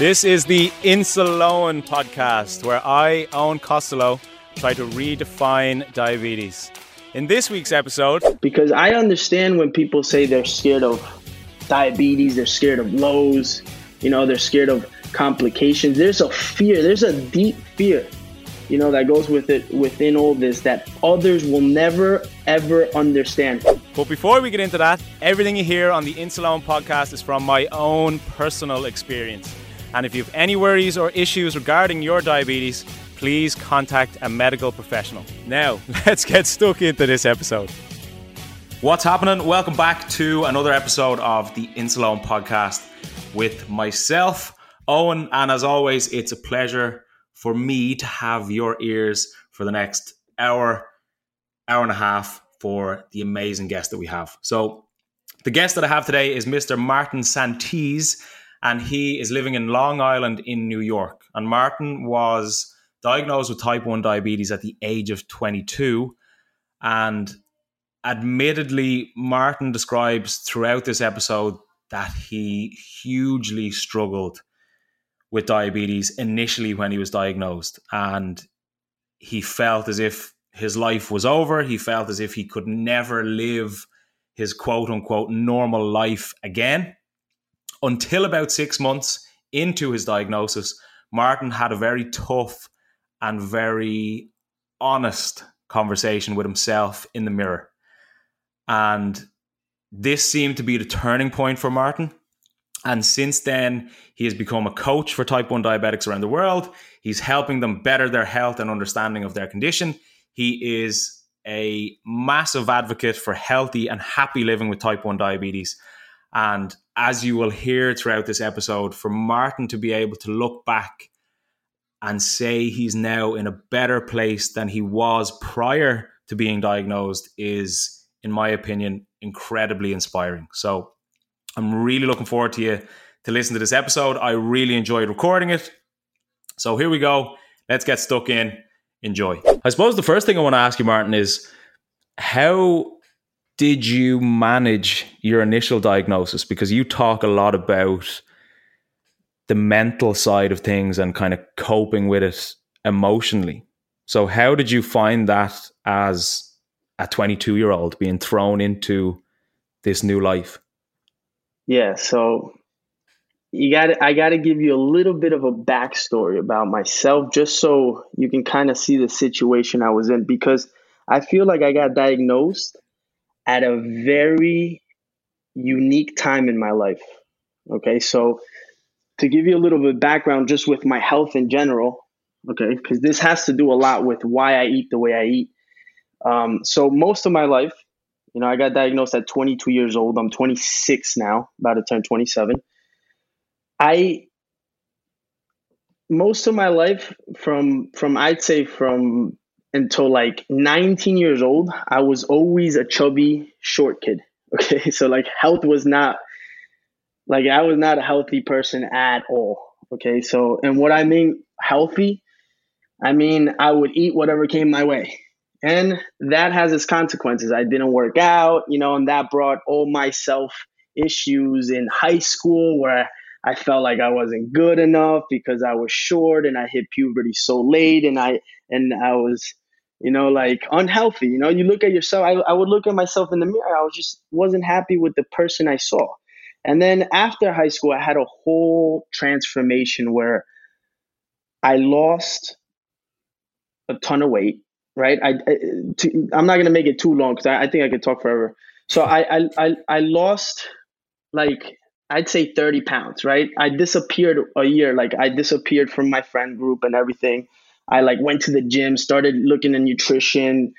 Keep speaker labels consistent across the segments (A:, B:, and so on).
A: This is the Insuleoin podcast where I, Eoin Costello, try to redefine diabetes. In this week's episode,
B: because I understand when people say they're scared of diabetes, they're scared of lows, you know, they're scared of complications. There's a fear, there's a deep fear, you know, that goes with it within all this that others will never ever understand.
A: But before we get into that, everything you hear on the Insuleoin podcast is from my own personal experience. And if you have any worries or issues regarding your diabetes, please contact a medical professional. Now, let's get stuck into this episode. What's happening? Welcome back to another episode of the Insuleoin podcast with myself, Eoin. And as always, it's a pleasure for me to have your ears for the next hour, hour and a half for the amazing guest that we have. So, the guest that I have today is Mr. Martin Santise and he is living in Long Island in New York. And Martin was diagnosed with type 1 diabetes at the age of 22. And admittedly, Martin describes throughout this episode that he hugely struggled with diabetes initially when he was diagnosed. And he felt as if his life was over. He felt as if he could never live his quote unquote normal life again until about six months into his diagnosis, Martin had a very tough and very honest conversation with himself in the mirror. And this seemed to be the turning point for Martin. And since then, he has become a coach for type 1 diabetics around the world. He's helping them better their health and understanding of their condition. He is a massive advocate for healthy and happy living with type 1 diabetes. And as you will hear throughout this episode, for Martin to be able to look back and say he's now in a better place than he was prior to being diagnosed is, in my opinion, incredibly inspiring. So I'm really looking forward to you to listen to this episode. I really enjoyed recording it. So here we go. Let's get stuck in. Enjoy. I suppose the first thing I want to ask you, Martin, is how did you manage your initial diagnosis? Because you talk a lot about the mental side of things and kind of coping with it emotionally. So, how did you find that as a 22 year old being thrown into this new life?
B: Yeah, so you got I got to give you a little bit of a backstory about myself just so you can kind of see the situation I was in because I feel like I got diagnosed at a very unique time in my life. Okay, so to give you a little bit of background just with my health in general, okay, because this has to do a lot with why I eat the way I eat. Um, so most of my life, you know, I got diagnosed at 22 years old. I'm 26 now, about to turn 27. I most of my life from from I'd say from until like 19 years old, I was always a chubby, short kid. Okay. So, like, health was not, like, I was not a healthy person at all. Okay. So, and what I mean healthy, I mean, I would eat whatever came my way. And that has its consequences. I didn't work out, you know, and that brought all my self issues in high school where I felt like I wasn't good enough because I was short and I hit puberty so late and I and I was you know, like unhealthy. You know, you look at yourself. I, I would look at myself in the mirror. I was just wasn't happy with the person I saw. And then after high school, I had a whole transformation where I lost a ton of weight. Right. I, I to, I'm not gonna make it too long because I, I think I could talk forever. So I, I I I lost like I'd say 30 pounds. Right. I disappeared a year. Like I disappeared from my friend group and everything. I like went to the gym, started looking at nutrition,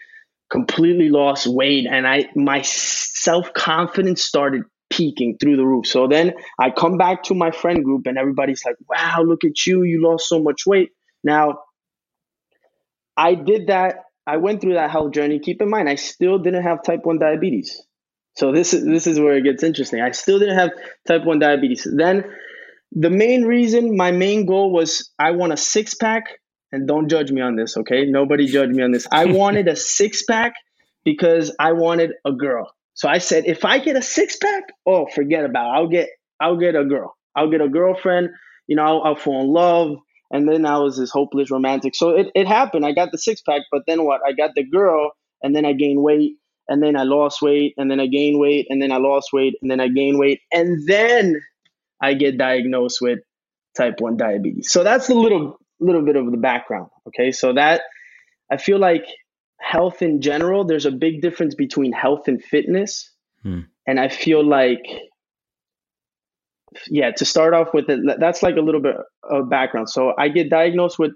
B: completely lost weight, and I my self confidence started peaking through the roof. So then I come back to my friend group, and everybody's like, "Wow, look at you! You lost so much weight." Now, I did that. I went through that health journey. Keep in mind, I still didn't have type one diabetes. So this is this is where it gets interesting. I still didn't have type one diabetes. Then the main reason, my main goal was I want a six pack and don't judge me on this, okay? Nobody judge me on this. I wanted a six pack because I wanted a girl. So I said, if I get a six pack, oh, forget about it. I'll get I'll get a girl. I'll get a girlfriend. you know, I'll, I'll fall in love. And then I was this hopeless romantic. So it, it happened. I got the six pack, but then what? I got the girl and then I gained weight and then I lost weight and then I gained weight and then I lost weight and then I gained weight. And then I get diagnosed with type 1 diabetes. So that's the little little bit of the background. Okay. So that I feel like health in general, there's a big difference between health and fitness. Hmm. And I feel like yeah, to start off with it, that's like a little bit of background. So I get diagnosed with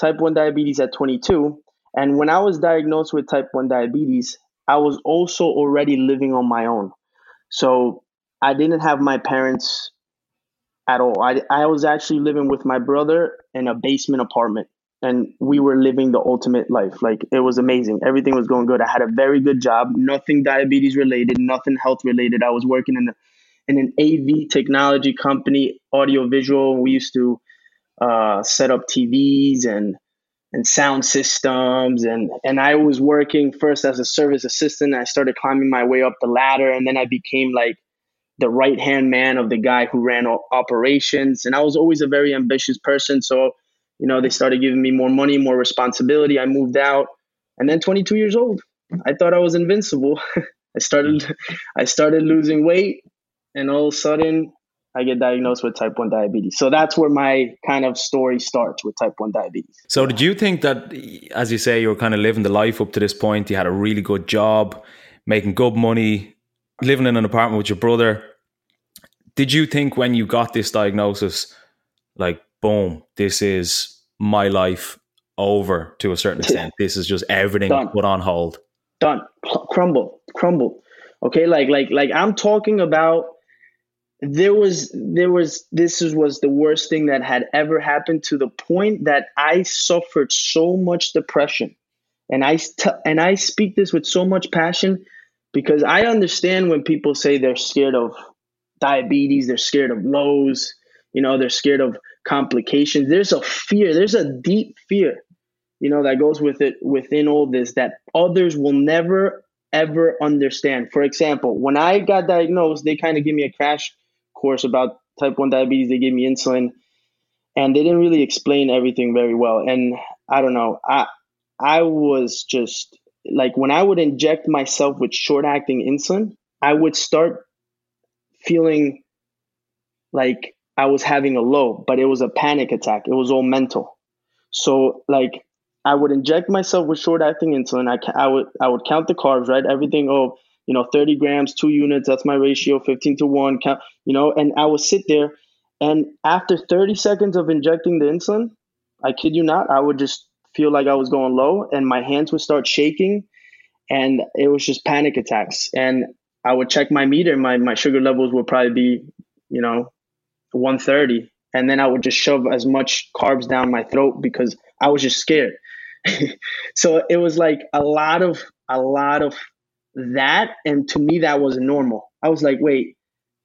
B: type 1 diabetes at 22. And when I was diagnosed with type 1 diabetes, I was also already living on my own. So I didn't have my parents at all. I, I was actually living with my brother in a basement apartment and we were living the ultimate life. Like it was amazing. Everything was going good. I had a very good job, nothing diabetes related, nothing health related. I was working in a in an AV technology company, audio visual. We used to uh, set up TVs and and sound systems and and I was working first as a service assistant. I started climbing my way up the ladder and then I became like the right hand man of the guy who ran operations and I was always a very ambitious person so you know they started giving me more money, more responsibility. I moved out and then 22 years old. I thought I was invincible. I started I started losing weight and all of a sudden I get diagnosed with type 1 diabetes. So that's where my kind of story starts with type 1 diabetes.
A: So, did you think that, as you say, you were kind of living the life up to this point? You had a really good job, making good money, living in an apartment with your brother. Did you think when you got this diagnosis, like, boom, this is my life over to a certain extent? this is just everything Done. put on hold.
B: Done. Crumble. Crumble. Okay. Like, like, like I'm talking about there was there was this was the worst thing that had ever happened to the point that I suffered so much depression, and I t- and I speak this with so much passion because I understand when people say they're scared of diabetes, they're scared of lows, you know, they're scared of complications. There's a fear, there's a deep fear, you know, that goes with it within all this that others will never ever understand. For example, when I got diagnosed, they kind of gave me a crash course about type 1 diabetes. They gave me insulin and they didn't really explain everything very well. And I don't know, I, I was just like when I would inject myself with short acting insulin, I would start feeling like I was having a low, but it was a panic attack. It was all mental. So like I would inject myself with short acting insulin. I, I would I would count the carbs, right? Everything. Oh, you know, 30 grams, two units, that's my ratio, 15 to one, count, you know, and I would sit there. And after 30 seconds of injecting the insulin, I kid you not, I would just feel like I was going low and my hands would start shaking and it was just panic attacks. And I would check my meter, my, my sugar levels would probably be, you know, 130. And then I would just shove as much carbs down my throat because I was just scared. so it was like a lot of a lot of that. And to me that was normal. I was like wait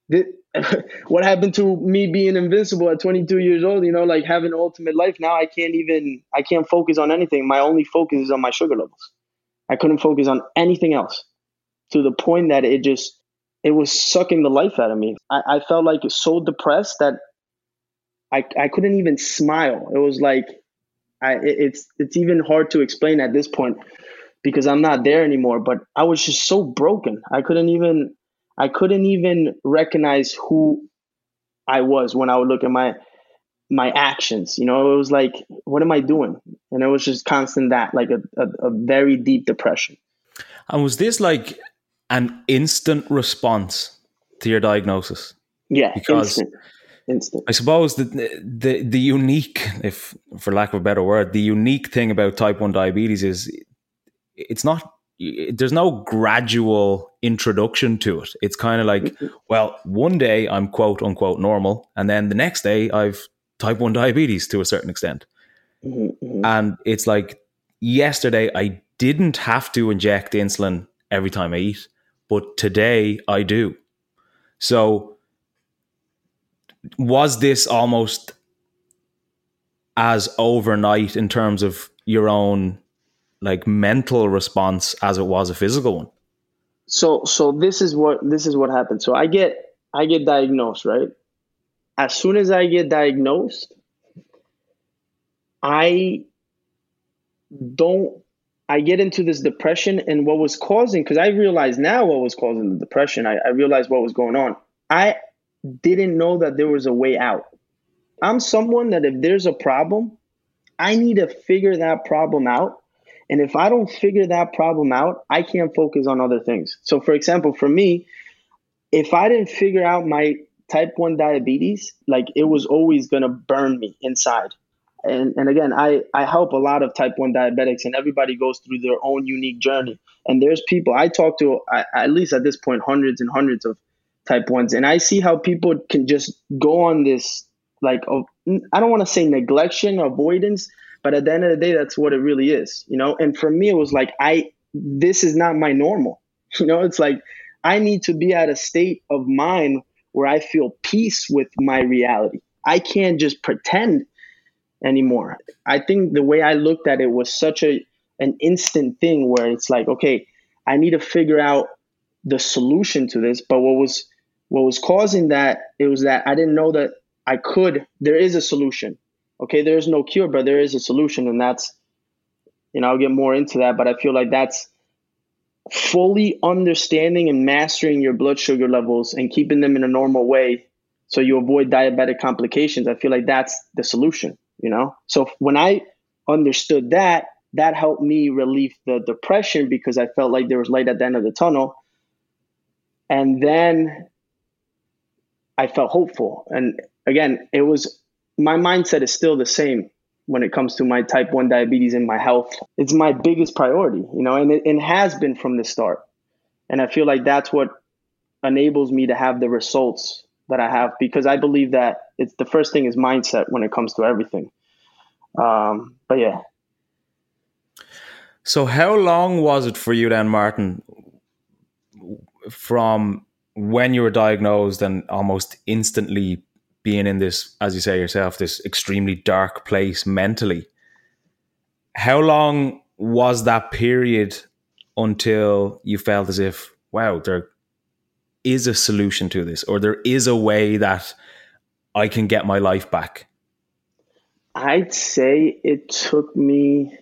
B: what happened to me being invincible at 22 years old? You know like having ultimate life. Now i can't even i can't focus on anything. My only focus is on my sugar levels. I couldn't focus on anything else to the point that it just it was sucking the life out of me i, I felt like so depressed that I, I couldn't even smile it was like I, it's it's even hard to explain at this point because I'm not there anymore. But I was just so broken. I couldn't even I couldn't even recognize who I was when I would look at my my actions. You know, it was like, what am I doing? And it was just constant that, like a, a, a very deep depression.
A: And was this like an instant response to your diagnosis?
B: Yeah, because instant. Instant.
A: I suppose the, the the unique, if for lack of a better word, the unique thing about type one diabetes is it's not there's no gradual introduction to it. It's kind of like, mm-hmm. well, one day I'm quote unquote normal, and then the next day I've type 1 diabetes to a certain extent. Mm-hmm, mm-hmm. And it's like yesterday I didn't have to inject insulin every time I eat, but today I do. So was this almost as overnight in terms of your own like mental response as it was a physical one.
B: So so this is what this is what happened. So I get I get diagnosed, right? as soon as I get diagnosed, I don't I get into this depression and what was causing because I realized now what was causing the depression. I, I realized what was going on. I didn't know that there was a way out. I'm someone that if there's a problem, I need to figure that problem out. And if I don't figure that problem out, I can't focus on other things. So, for example, for me, if I didn't figure out my type 1 diabetes, like it was always going to burn me inside. And, and again, I, I help a lot of type 1 diabetics, and everybody goes through their own unique journey. And there's people I talk to, at least at this point, hundreds and hundreds of type 1s. And I see how people can just go on this, like, oh, I don't want to say neglection, avoidance, but at the end of the day, that's what it really is, you know? And for me, it was like, I, this is not my normal. You know, it's like I need to be at a state of mind where I feel peace with my reality. I can't just pretend anymore. I think the way I looked at it was such a an instant thing where it's like, okay, I need to figure out the solution to this. But what was what was causing that it was that I didn't know that I could there is a solution. Okay, there is no cure, but there is a solution, and that's you know, I'll get more into that, but I feel like that's fully understanding and mastering your blood sugar levels and keeping them in a normal way so you avoid diabetic complications. I feel like that's the solution, you know? So when I understood that, that helped me relieve the depression because I felt like there was light at the end of the tunnel. And then I felt hopeful. And again, it was my mindset is still the same when it comes to my type 1 diabetes and my health. It's my biggest priority, you know, and it, it has been from the start. And I feel like that's what enables me to have the results that I have because I believe that it's the first thing is mindset when it comes to everything. Um, but yeah.
A: So, how long was it for you then, Martin, from when you were diagnosed and almost instantly being in this, as you say yourself, this extremely dark place mentally. How long was that period until you felt as if, wow, there is a solution to this, or there is a way that I can get my life back?
B: I'd say it took me,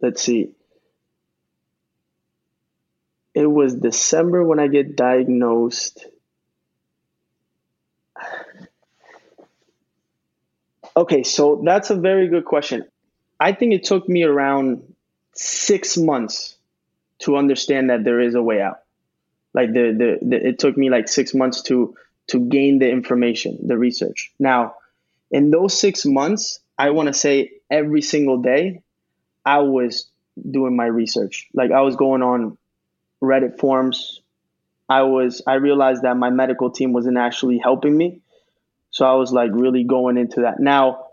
B: let's see, it was December when I get diagnosed. Okay, so that's a very good question. I think it took me around six months to understand that there is a way out. Like the, the, the it took me like six months to to gain the information, the research. Now, in those six months, I want to say every single day, I was doing my research. Like I was going on Reddit forums. I was I realized that my medical team wasn't actually helping me. So I was like really going into that. Now,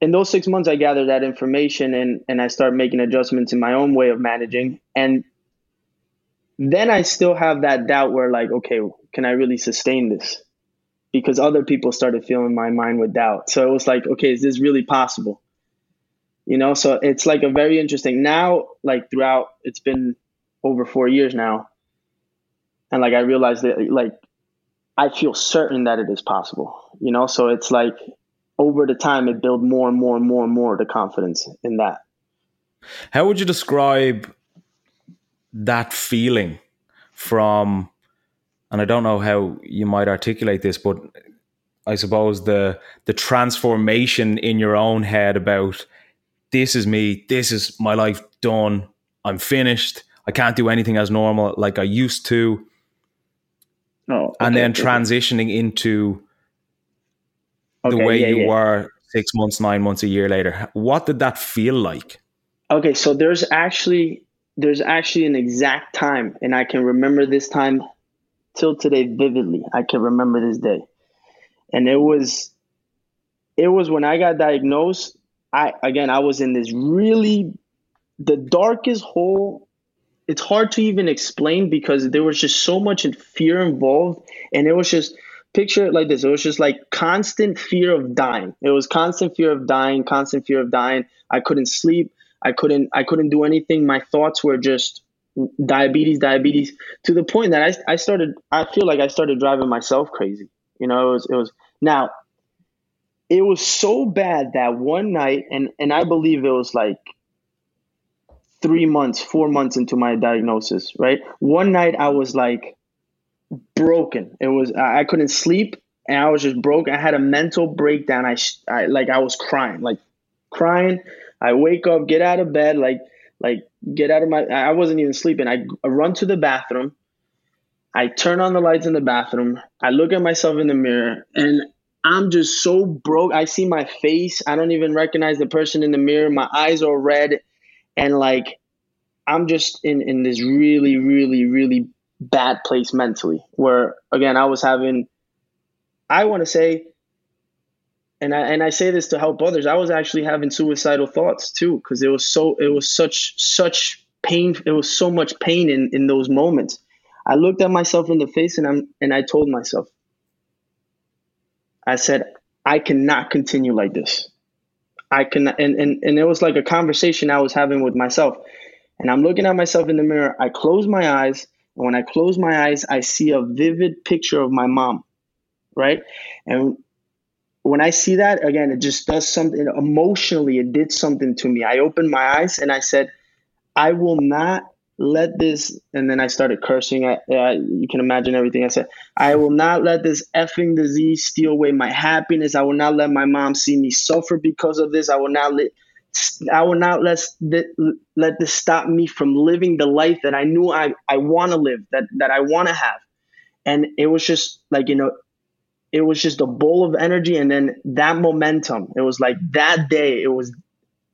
B: in those six months, I gathered that information and, and I started making adjustments in my own way of managing. And then I still have that doubt where, like, okay, can I really sustain this? Because other people started filling my mind with doubt. So it was like, okay, is this really possible? You know, so it's like a very interesting now, like throughout, it's been over four years now. And like I realized that, like, I feel certain that it is possible, you know? So it's like over the time, it built more and more and more and more the confidence in that.
A: How would you describe that feeling from, and I don't know how you might articulate this, but I suppose the the transformation in your own head about this is me, this is my life done, I'm finished, I can't do anything as normal like I used to Oh, okay, and then okay. transitioning into the okay, way yeah, you yeah. were six months, nine months, a year later. What did that feel like?
B: Okay, so there's actually there's actually an exact time, and I can remember this time till today vividly. I can remember this day, and it was it was when I got diagnosed. I again I was in this really the darkest hole. It's hard to even explain because there was just so much fear involved and it was just picture it like this. It was just like constant fear of dying. It was constant fear of dying constant fear of dying. I couldn't sleep i couldn't i couldn't do anything my thoughts were just diabetes diabetes to the point that i, I started i feel like i started driving myself crazy you know it was it was Now, it was so bad that one night, and and I believe it was like three months, four months into my diagnosis, right? One night I was like broken. It was I couldn't sleep and I was just broke. I had a mental breakdown. I, I like I was crying, like crying. I wake up, get out of bed, like like get out of my. I wasn't even sleeping. I, I run to the bathroom. I turn on the lights in the bathroom. I look at myself in the mirror, and I'm just so broke. I see my face. I don't even recognize the person in the mirror. My eyes are red, and like I'm just in in this really, really, really bad place mentally. Where again, I was having I want to say, and I and I say this to help others. I was actually having suicidal thoughts too because it was so it was such such pain. It was so much pain in in those moments. I looked at myself in the face and I'm and I told myself, I said, I cannot continue like this. I can and, and and it was like a conversation I was having with myself. And I'm looking at myself in the mirror. I close my eyes, and when I close my eyes, I see a vivid picture of my mom right? And when I see that again, it just does something emotionally. It did something to me. I opened my eyes and I said, "I will not let this." And then I started cursing. I, you can imagine everything I said. I will not let this effing disease steal away my happiness. I will not let my mom see me suffer because of this. I will not let. I will not let let this stop me from living the life that I knew I, I want to live, that that I want to have. And it was just like you know, it was just a bowl of energy and then that momentum it was like that day it was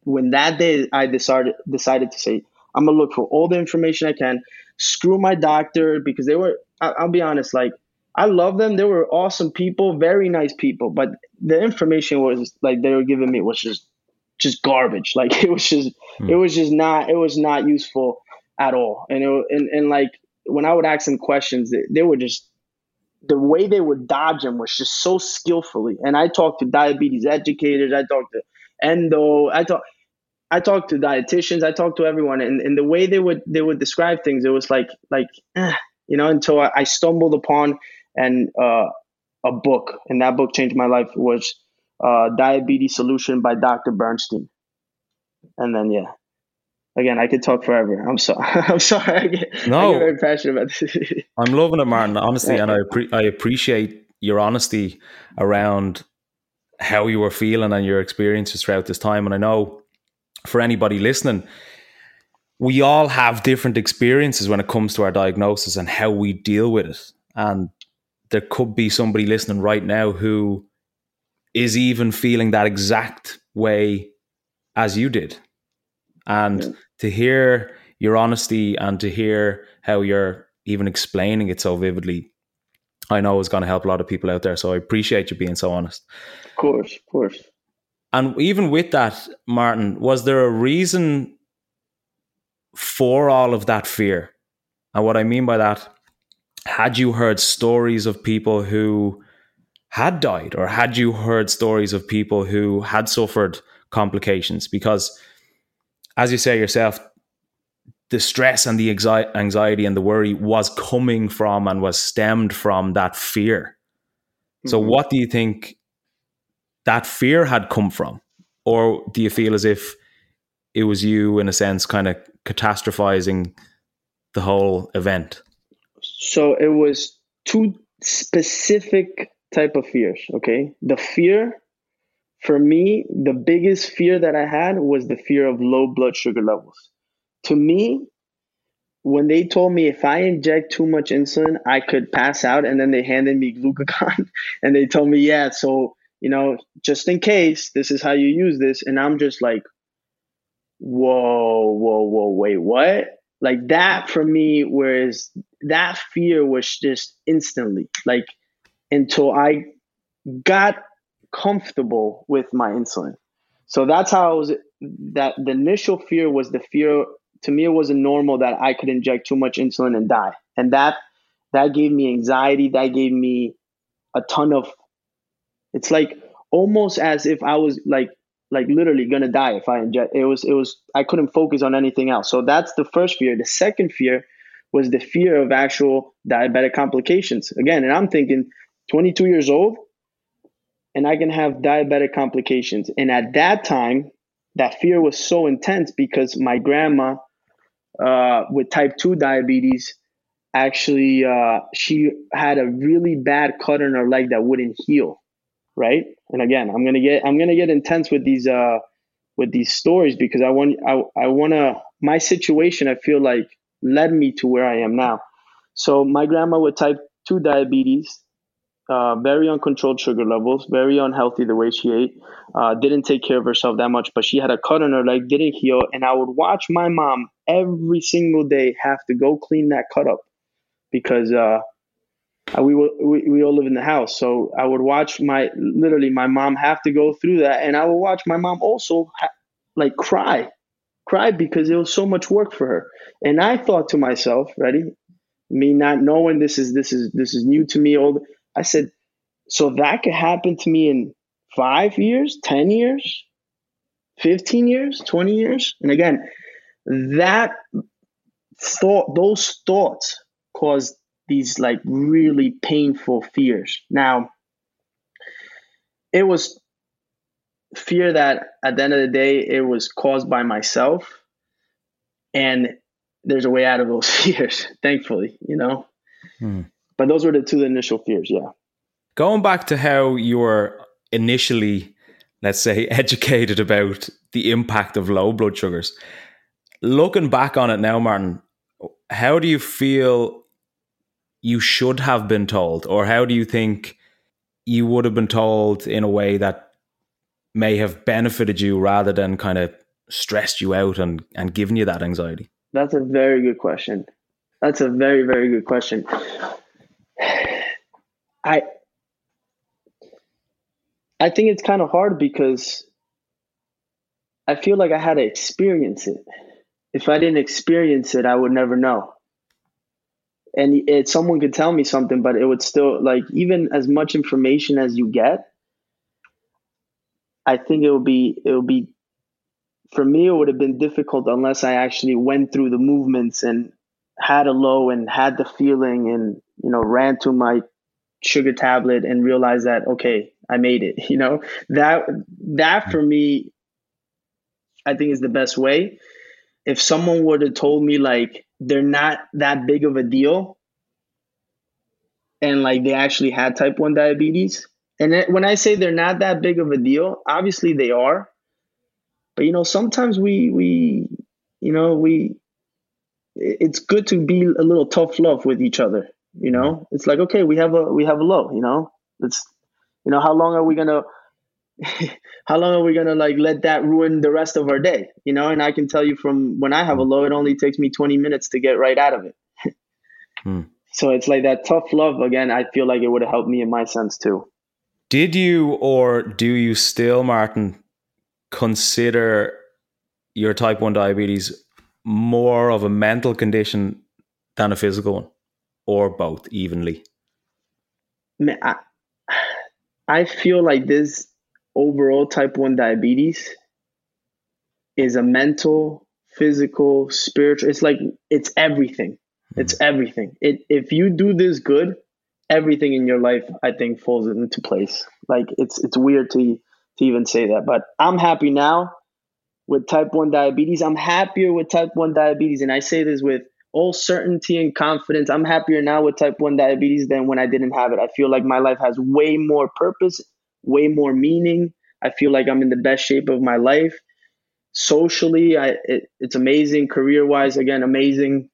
B: when that day i decided decided to say i'm gonna look for all the information i can screw my doctor because they were i'll be honest like i love them they were awesome people very nice people but the information was like they were giving me was just just garbage like it was just mm. it was just not it was not useful at all and it and, and like when i would ask them questions they, they were just the way they would dodge them was just so skillfully. And I talked to diabetes educators, I talked to endo, I talked I talked to dietitians, I talked to everyone, and, and the way they would they would describe things, it was like like eh, you know until I, I, stumbled upon and uh, a book, and that book changed my life. Was uh, Diabetes Solution by Dr. Bernstein, and then yeah, again, I could talk forever. I'm sorry. I'm sorry. I get, no, I get very passionate about this.
A: I'm loving it, Martin. Honestly, and I pre- I appreciate your honesty around how you were feeling and your experiences throughout this time. And I know for anybody listening, we all have different experiences when it comes to our diagnosis and how we deal with it. And there could be somebody listening right now who is even feeling that exact way as you did. And yeah. to hear your honesty and to hear how you're even explaining it so vividly, I know is going to help a lot of people out there. So I appreciate you being so honest.
B: Of course, of course.
A: And even with that, Martin, was there a reason for all of that fear? And what I mean by that, had you heard stories of people who had died, or had you heard stories of people who had suffered complications? Because as you say yourself, the stress and the anxiety and the worry was coming from and was stemmed from that fear. Mm-hmm. So, what do you think that fear had come from? Or do you feel as if it was you, in a sense, kind of catastrophizing the whole event?
B: So, it was two specific type of fears okay the fear for me, the biggest fear that I had was the fear of low blood sugar levels. To me, when they told me if I inject too much insulin, I could pass out, and then they handed me glucagon and they told me, yeah, so, you know, just in case, this is how you use this. And I'm just like, whoa, whoa, whoa, wait, what? Like that for me, whereas that fear was just instantly, like until I got comfortable with my insulin. So that's how I was that the initial fear was the fear to me it wasn't normal that I could inject too much insulin and die. And that that gave me anxiety, that gave me a ton of it's like almost as if I was like like literally gonna die if I inject it was it was I couldn't focus on anything else. So that's the first fear. The second fear was the fear of actual diabetic complications. Again, and I'm thinking 22 years old, and I can have diabetic complications. And at that time, that fear was so intense because my grandma uh, with type 2 diabetes actually uh, she had a really bad cut in her leg that wouldn't heal right and again i'm gonna get i'm gonna get intense with these uh with these stories because i want i, I want to my situation i feel like led me to where i am now so my grandma with type 2 diabetes uh, very uncontrolled sugar levels, very unhealthy the way she ate, uh, didn't take care of herself that much, but she had a cut on her leg, didn't heal. And I would watch my mom every single day have to go clean that cut up because uh, we, we, we all live in the house. So I would watch my, literally, my mom have to go through that. And I would watch my mom also ha- like cry, cry because it was so much work for her. And I thought to myself, ready? Me not knowing this is this is this is new to me. Old I said, so that could happen to me in five years, 10 years, 15 years, 20 years. And again, that thought, those thoughts caused these like really painful fears. Now, it was fear that at the end of the day, it was caused by myself. And there's a way out of those fears, thankfully, you know? Hmm. But those were the two initial fears, yeah.
A: Going back to how you were initially, let's say, educated about the impact of low blood sugars. Looking back on it now, Martin, how do you feel you should have been told, or how do you think you would have been told in a way that may have benefited you rather than kind of stressed you out and, and given you that anxiety?
B: That's a very good question. That's a very, very good question. I I think it's kind of hard because I feel like I had to experience it. If I didn't experience it, I would never know. And it, someone could tell me something, but it would still like even as much information as you get. I think it would be it would be for me it would have been difficult unless I actually went through the movements and had a low and had the feeling and you know ran to my sugar tablet and realized that okay i made it you know? That that for me i think is the best way. If someone would have told me like they're not that big of a deal and like they actually had type 1 diabetes and when i say they're not that big of a deal obviously they are but you know sometimes we we you know we it's good to be a little tough love with each other you know, it's like okay, we have a we have a low. You know, it's you know how long are we gonna how long are we gonna like let that ruin the rest of our day? You know, and I can tell you from when I have a low, it only takes me 20 minutes to get right out of it. hmm. So it's like that tough love again. I feel like it would have helped me in my sense too.
A: Did you or do you still, Martin, consider your type 1 diabetes more of a mental condition than a physical one? Or both evenly?
B: I, I feel like this overall type 1 diabetes is a mental, physical, spiritual. It's like it's everything. Mm-hmm. It's everything. It if you do this good, everything in your life I think falls into place. Like it's it's weird to to even say that, but I'm happy now with type 1 diabetes. I'm happier with type 1 diabetes and I say this with all certainty and confidence. I'm happier now with type 1 diabetes than when I didn't have it. I feel like my life has way more purpose, way more meaning. I feel like I'm in the best shape of my life. Socially, I it, it's amazing. Career wise, again, amazing.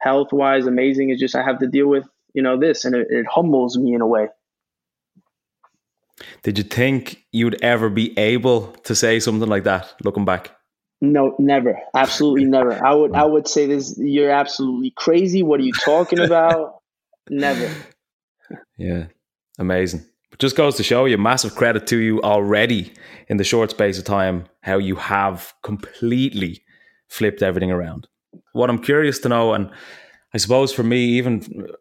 B: Health wise, amazing. It's just I have to deal with you know this, and it, it humbles me in a way.
A: Did you think you'd ever be able to say something like that, looking back?
B: No, never. Absolutely never. I would I would say this you're absolutely crazy. What are you talking about? never.
A: Yeah. Amazing. It just goes to show you massive credit to you already in the short space of time how you have completely flipped everything around. What I'm curious to know and I suppose for me even uh,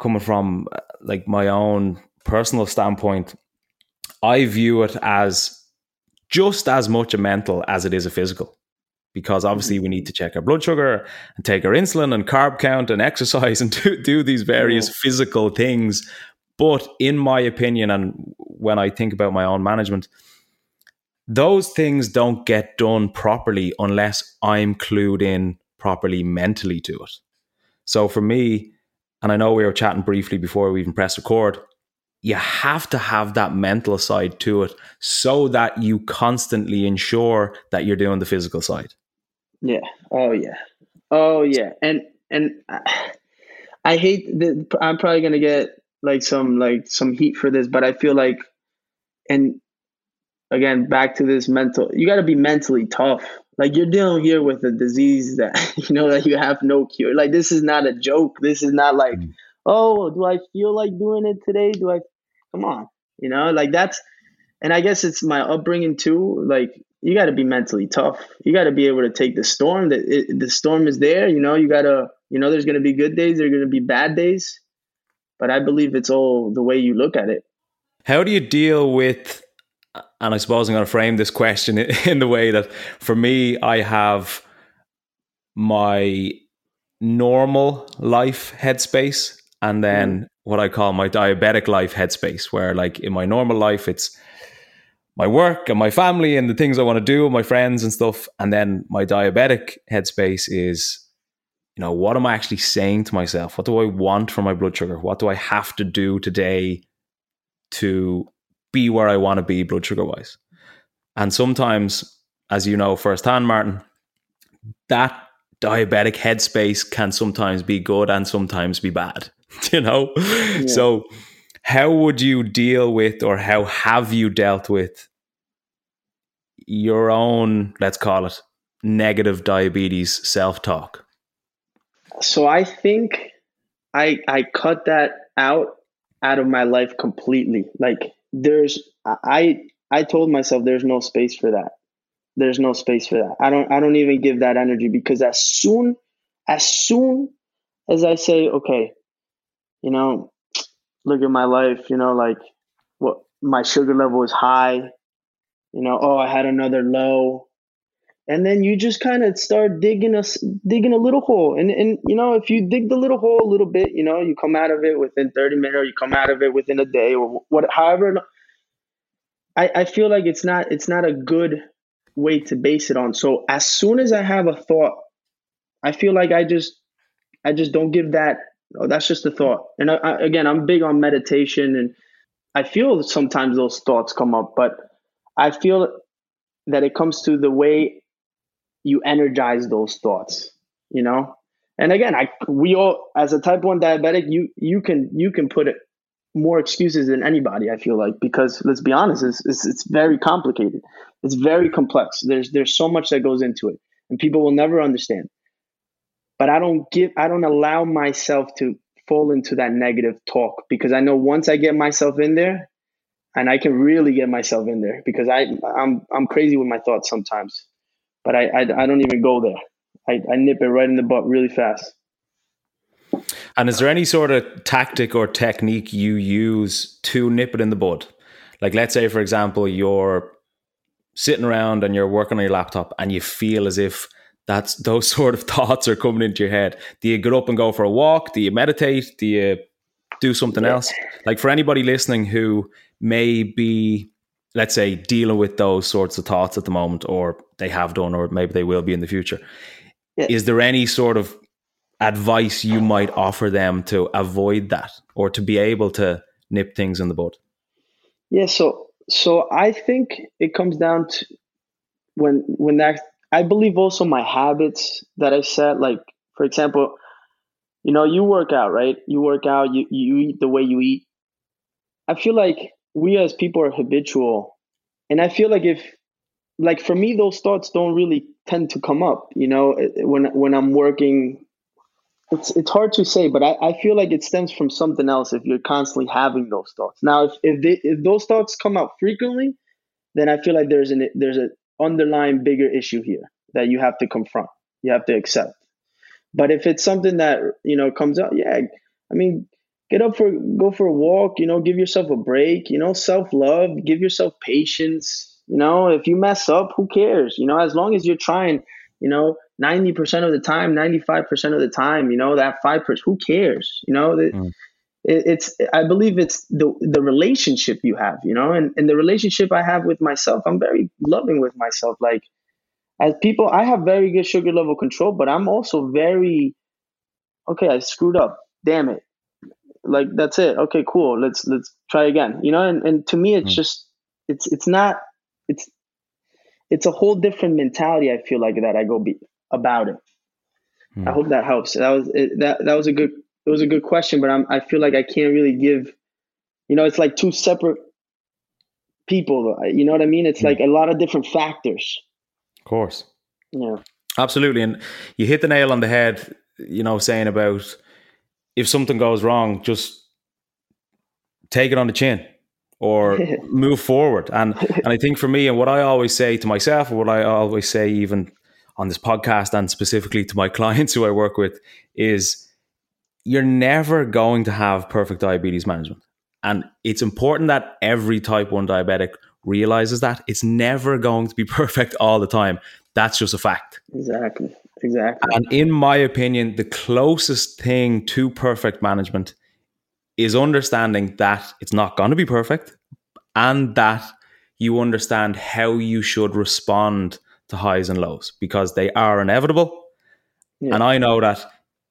A: coming from uh, like my own personal standpoint I view it as just as much a mental as it is a physical. Because mm-hmm. obviously we need to check our blood sugar and take our insulin and carb count and exercise and do, do these various mm-hmm. physical things. But in my opinion, and when I think about my own management, those things don't get done properly unless I'm clued in properly mentally to it. So for me, and I know we were chatting briefly before we even pressed record, you have to have that mental side to it so that you constantly ensure that you're doing the physical side.
B: Yeah. Oh yeah. Oh yeah. And and I hate that I'm probably gonna get like some like some heat for this, but I feel like and again back to this mental you got to be mentally tough like you're dealing here with a disease that you know that you have no cure like this is not a joke this is not like mm. oh do i feel like doing it today do i come on you know like that's and i guess it's my upbringing too like you got to be mentally tough. You got to be able to take the storm that the storm is there you know you got to you know there's going to be good days there's going to be bad days but i believe it's all the way you look at it.
A: How do you deal with and I suppose I'm going to frame this question in the way that for me, I have my normal life headspace and then mm. what I call my diabetic life headspace, where like in my normal life, it's my work and my family and the things I want to do and my friends and stuff. And then my diabetic headspace is, you know, what am I actually saying to myself? What do I want for my blood sugar? What do I have to do today to be where I want to be blood sugar wise. And sometimes, as you know firsthand, Martin, that diabetic headspace can sometimes be good and sometimes be bad, you know? Yeah. So, how would you deal with, or how have you dealt with your own, let's call it, negative diabetes self talk?
B: So, I think I, I cut that out out of my life completely. Like, there's I I told myself there's no space for that. There's no space for that. I don't I don't even give that energy because as soon as soon as I say, okay, you know, look at my life, you know, like what my sugar level is high, you know, oh I had another low, and then you just kind of start digging a digging a little hole. And and you know if you dig the little hole a little bit you know you come out of it within 30 minutes or you come out of it within a day or what however i i feel like it's not it's not a good way to base it on. So as soon as i have a thought i feel like i just i just don't give that oh, that's just a thought. And I, I, again i'm big on meditation and i feel sometimes those thoughts come up but i feel that it comes to the way you energize those thoughts you know? And again i we all as a type 1 diabetic you you can you can put it more excuses than anybody i feel like because let's be honest it's, it's, it's very complicated. It's very complex. There's there's so much that goes into it and people will never understand but i don't give i don't allow myself to fall into that negative talk because i know once i get myself in there and i can really get myself in there because i i'm i'm crazy with my thoughts sometimes but I, I, I don't even go there. I, I nip it right in the butt really fast.
A: And is there any sort of tactic or technique you use to nip it in the bud? Like, let's say, for example, you're sitting around and you're working on your laptop and you feel as if that's those sort of thoughts are coming into your head. Do you get up and go for a walk? Do you meditate? Do you do something yeah. else? Like for anybody listening who may be let's say dealing with those sorts of thoughts at the moment or they have done or maybe they will be in the future yeah. is there any sort of advice you might offer them to avoid that or to be able to nip things in the bud
B: yeah so so i think it comes down to when when that i believe also my habits that i set like for example you know you work out right? You work out you, you eat the way you eat. I feel like we as people are habitual. And i feel like if like for me those thoughts don't really tend to come up you know eh, eh, when when i'm working. It's it's hard to say but i, I feel like it stems from something else if you're constantly having those thoughts. Now if if, they, if those thoughts come out frequently then i feel like there's an there's an underlying bigger issue here that you have to confront you have to accept but if it's something that you know comes out yeah i mean get up for go for a walk you know give yourself a break you know self love give yourself patience you know if you mess up who cares you know as long as you're trying you know 90% of the time 95% of the time you know that 5% who cares you know that mm. It, it's I believe it's the the relationship you have, you know, and and the relationship I have with myself. I'm very loving with myself. Like as people, I have very good sugar level control, but I'm also very okay. I screwed up. Damn it. Like that's it. Okay, cool. Let's let's try again. You know, and and to me, it's mm. just it's it's not it's it's a whole different mentality. I feel like that I go be about it. Mm. I hope that helps. That was it, that that was a good it was a good question, but I'm I feel like I can't really give. You know, it's like two separate people. You know what I mean? It's mm. like a lot of different factors.
A: Of course.
B: Yeah.
A: Absolutely, and you hit the nail on the head. You know, saying about if something goes wrong, just take it on the chin or move forward. And and I think for me, and what I always say to myself, or what I always say even on this podcast, and specifically to my clients who I work with, is you're never going to have perfect diabetes management. And it's important that every type 1 diabetic realizes that it's never going to be perfect all the time. That's just a fact.
B: Exactly. Exactly.
A: And in my opinion, the closest thing to perfect management is understanding that it's not going to be perfect and that you understand how you should respond to highs and lows because they are inevitable. Yeah. And I know that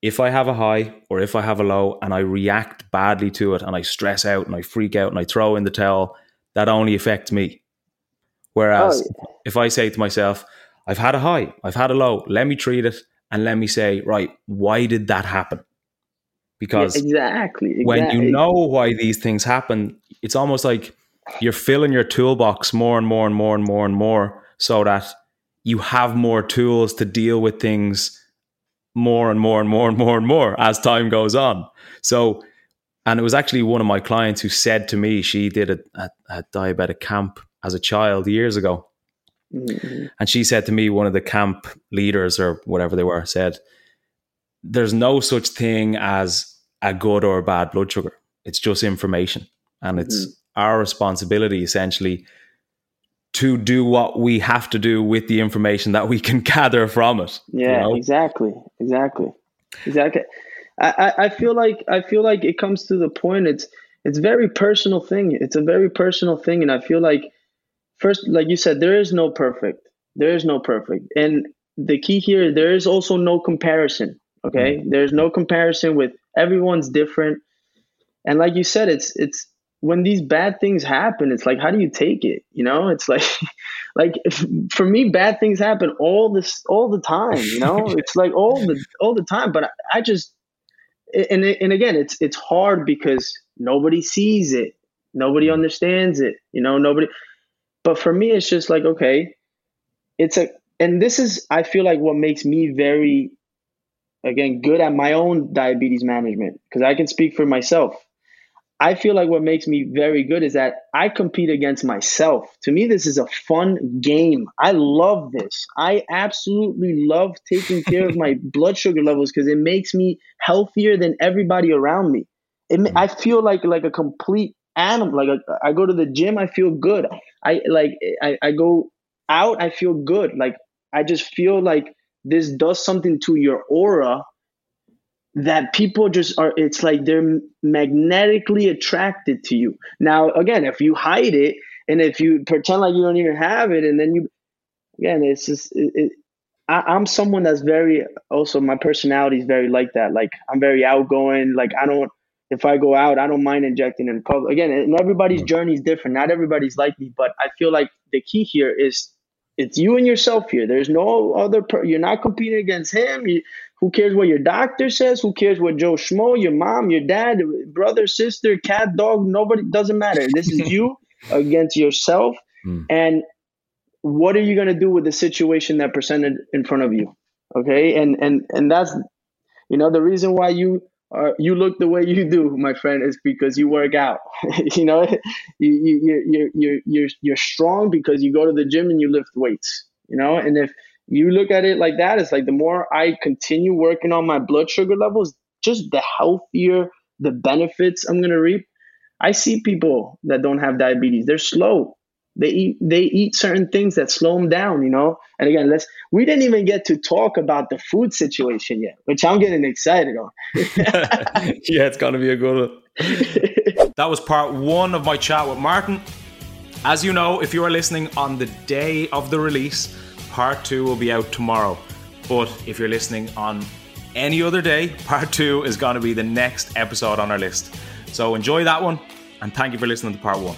A: if I have a high or if I have a low and I react badly to it and I stress out and I freak out and I throw in the towel, that only affects me. Whereas oh, yeah. if I say to myself, I've had a high, I've had a low, let me treat it and let me say, right, why did that happen? because
B: yeah, exactly, exactly
A: when you know why these things happen it's almost like you're filling your toolbox more and more and more and more and more so that you have more tools to deal with things more and more and more and more and more as time goes on so and it was actually one of my clients who said to me she did a, a, a diabetic camp as a child years ago mm-hmm. and she said to me one of the camp leaders or whatever they were said there's no such thing as a good or a bad blood sugar. It's just information. And it's mm. our responsibility essentially to do what we have to do with the information that we can gather from it.
B: Yeah, you know? exactly. Exactly. Exactly. I, I feel like I feel like it comes to the point it's it's very personal thing. It's a very personal thing. And I feel like first, like you said, there is no perfect. There is no perfect. And the key here, there is also no comparison. Okay, mm-hmm. there's no comparison with everyone's different, and like you said, it's it's when these bad things happen, it's like how do you take it? You know, it's like like for me, bad things happen all this all the time. You know, it's like all the all the time. But I, I just and and again, it's it's hard because nobody sees it, nobody mm-hmm. understands it. You know, nobody. But for me, it's just like okay, it's a and this is I feel like what makes me very again good at my own diabetes management because I can speak for myself. I feel like what makes me very good is that I compete against myself. To me, this is a fun game. I love this. I absolutely love taking care of my blood sugar levels because it makes me healthier than everybody around me. It. I feel like like a complete animal. Like a, I go to the gym, I feel good. I like I, I go out, I feel good. Like I just feel like this does something to your aura that people just are it's like they're magnetically attracted to you now again if you hide it and if you pretend like you don't even have it and then you again it's just it, it, I, am someone that's very also my personality is very like that like i'm very outgoing like i don't if i go out i don't mind injecting in public again and everybody's mm. journey is different not everybody's like me but i feel like the key here is it's you and yourself here. There's no other. Per- you're not competing against him. You, who cares what your doctor says? Who cares what Joe Schmo, your mom, your dad, brother, sister, cat, dog? Nobody doesn't matter. This is you against yourself. Mm. And what are you gonna do with the situation that presented in front of you? Okay, and and and that's you know the reason why you uh, you look the way you do, my friend, is because you work out. you know, you, you, you're, you're, you're, you're strong because you go to the gym and you lift weights, you know, and if you look at it like that, it's like the more I continue working on my blood sugar levels, just the healthier the benefits I'm going to reap. I see people that don't have diabetes. They're slow. they eat they eat certain things that slow them down you know and again let's we didn't even get to talk about the food situation yet which i'm getting excited on
A: yeah it's gonna be a good one that was part one of my chat with martin as you know if you are listening on the day of the release part two will be out tomorrow. But if you're listening on any other day part two is going to be the next episode on our list. So enjoy that one and thank you for listening to part one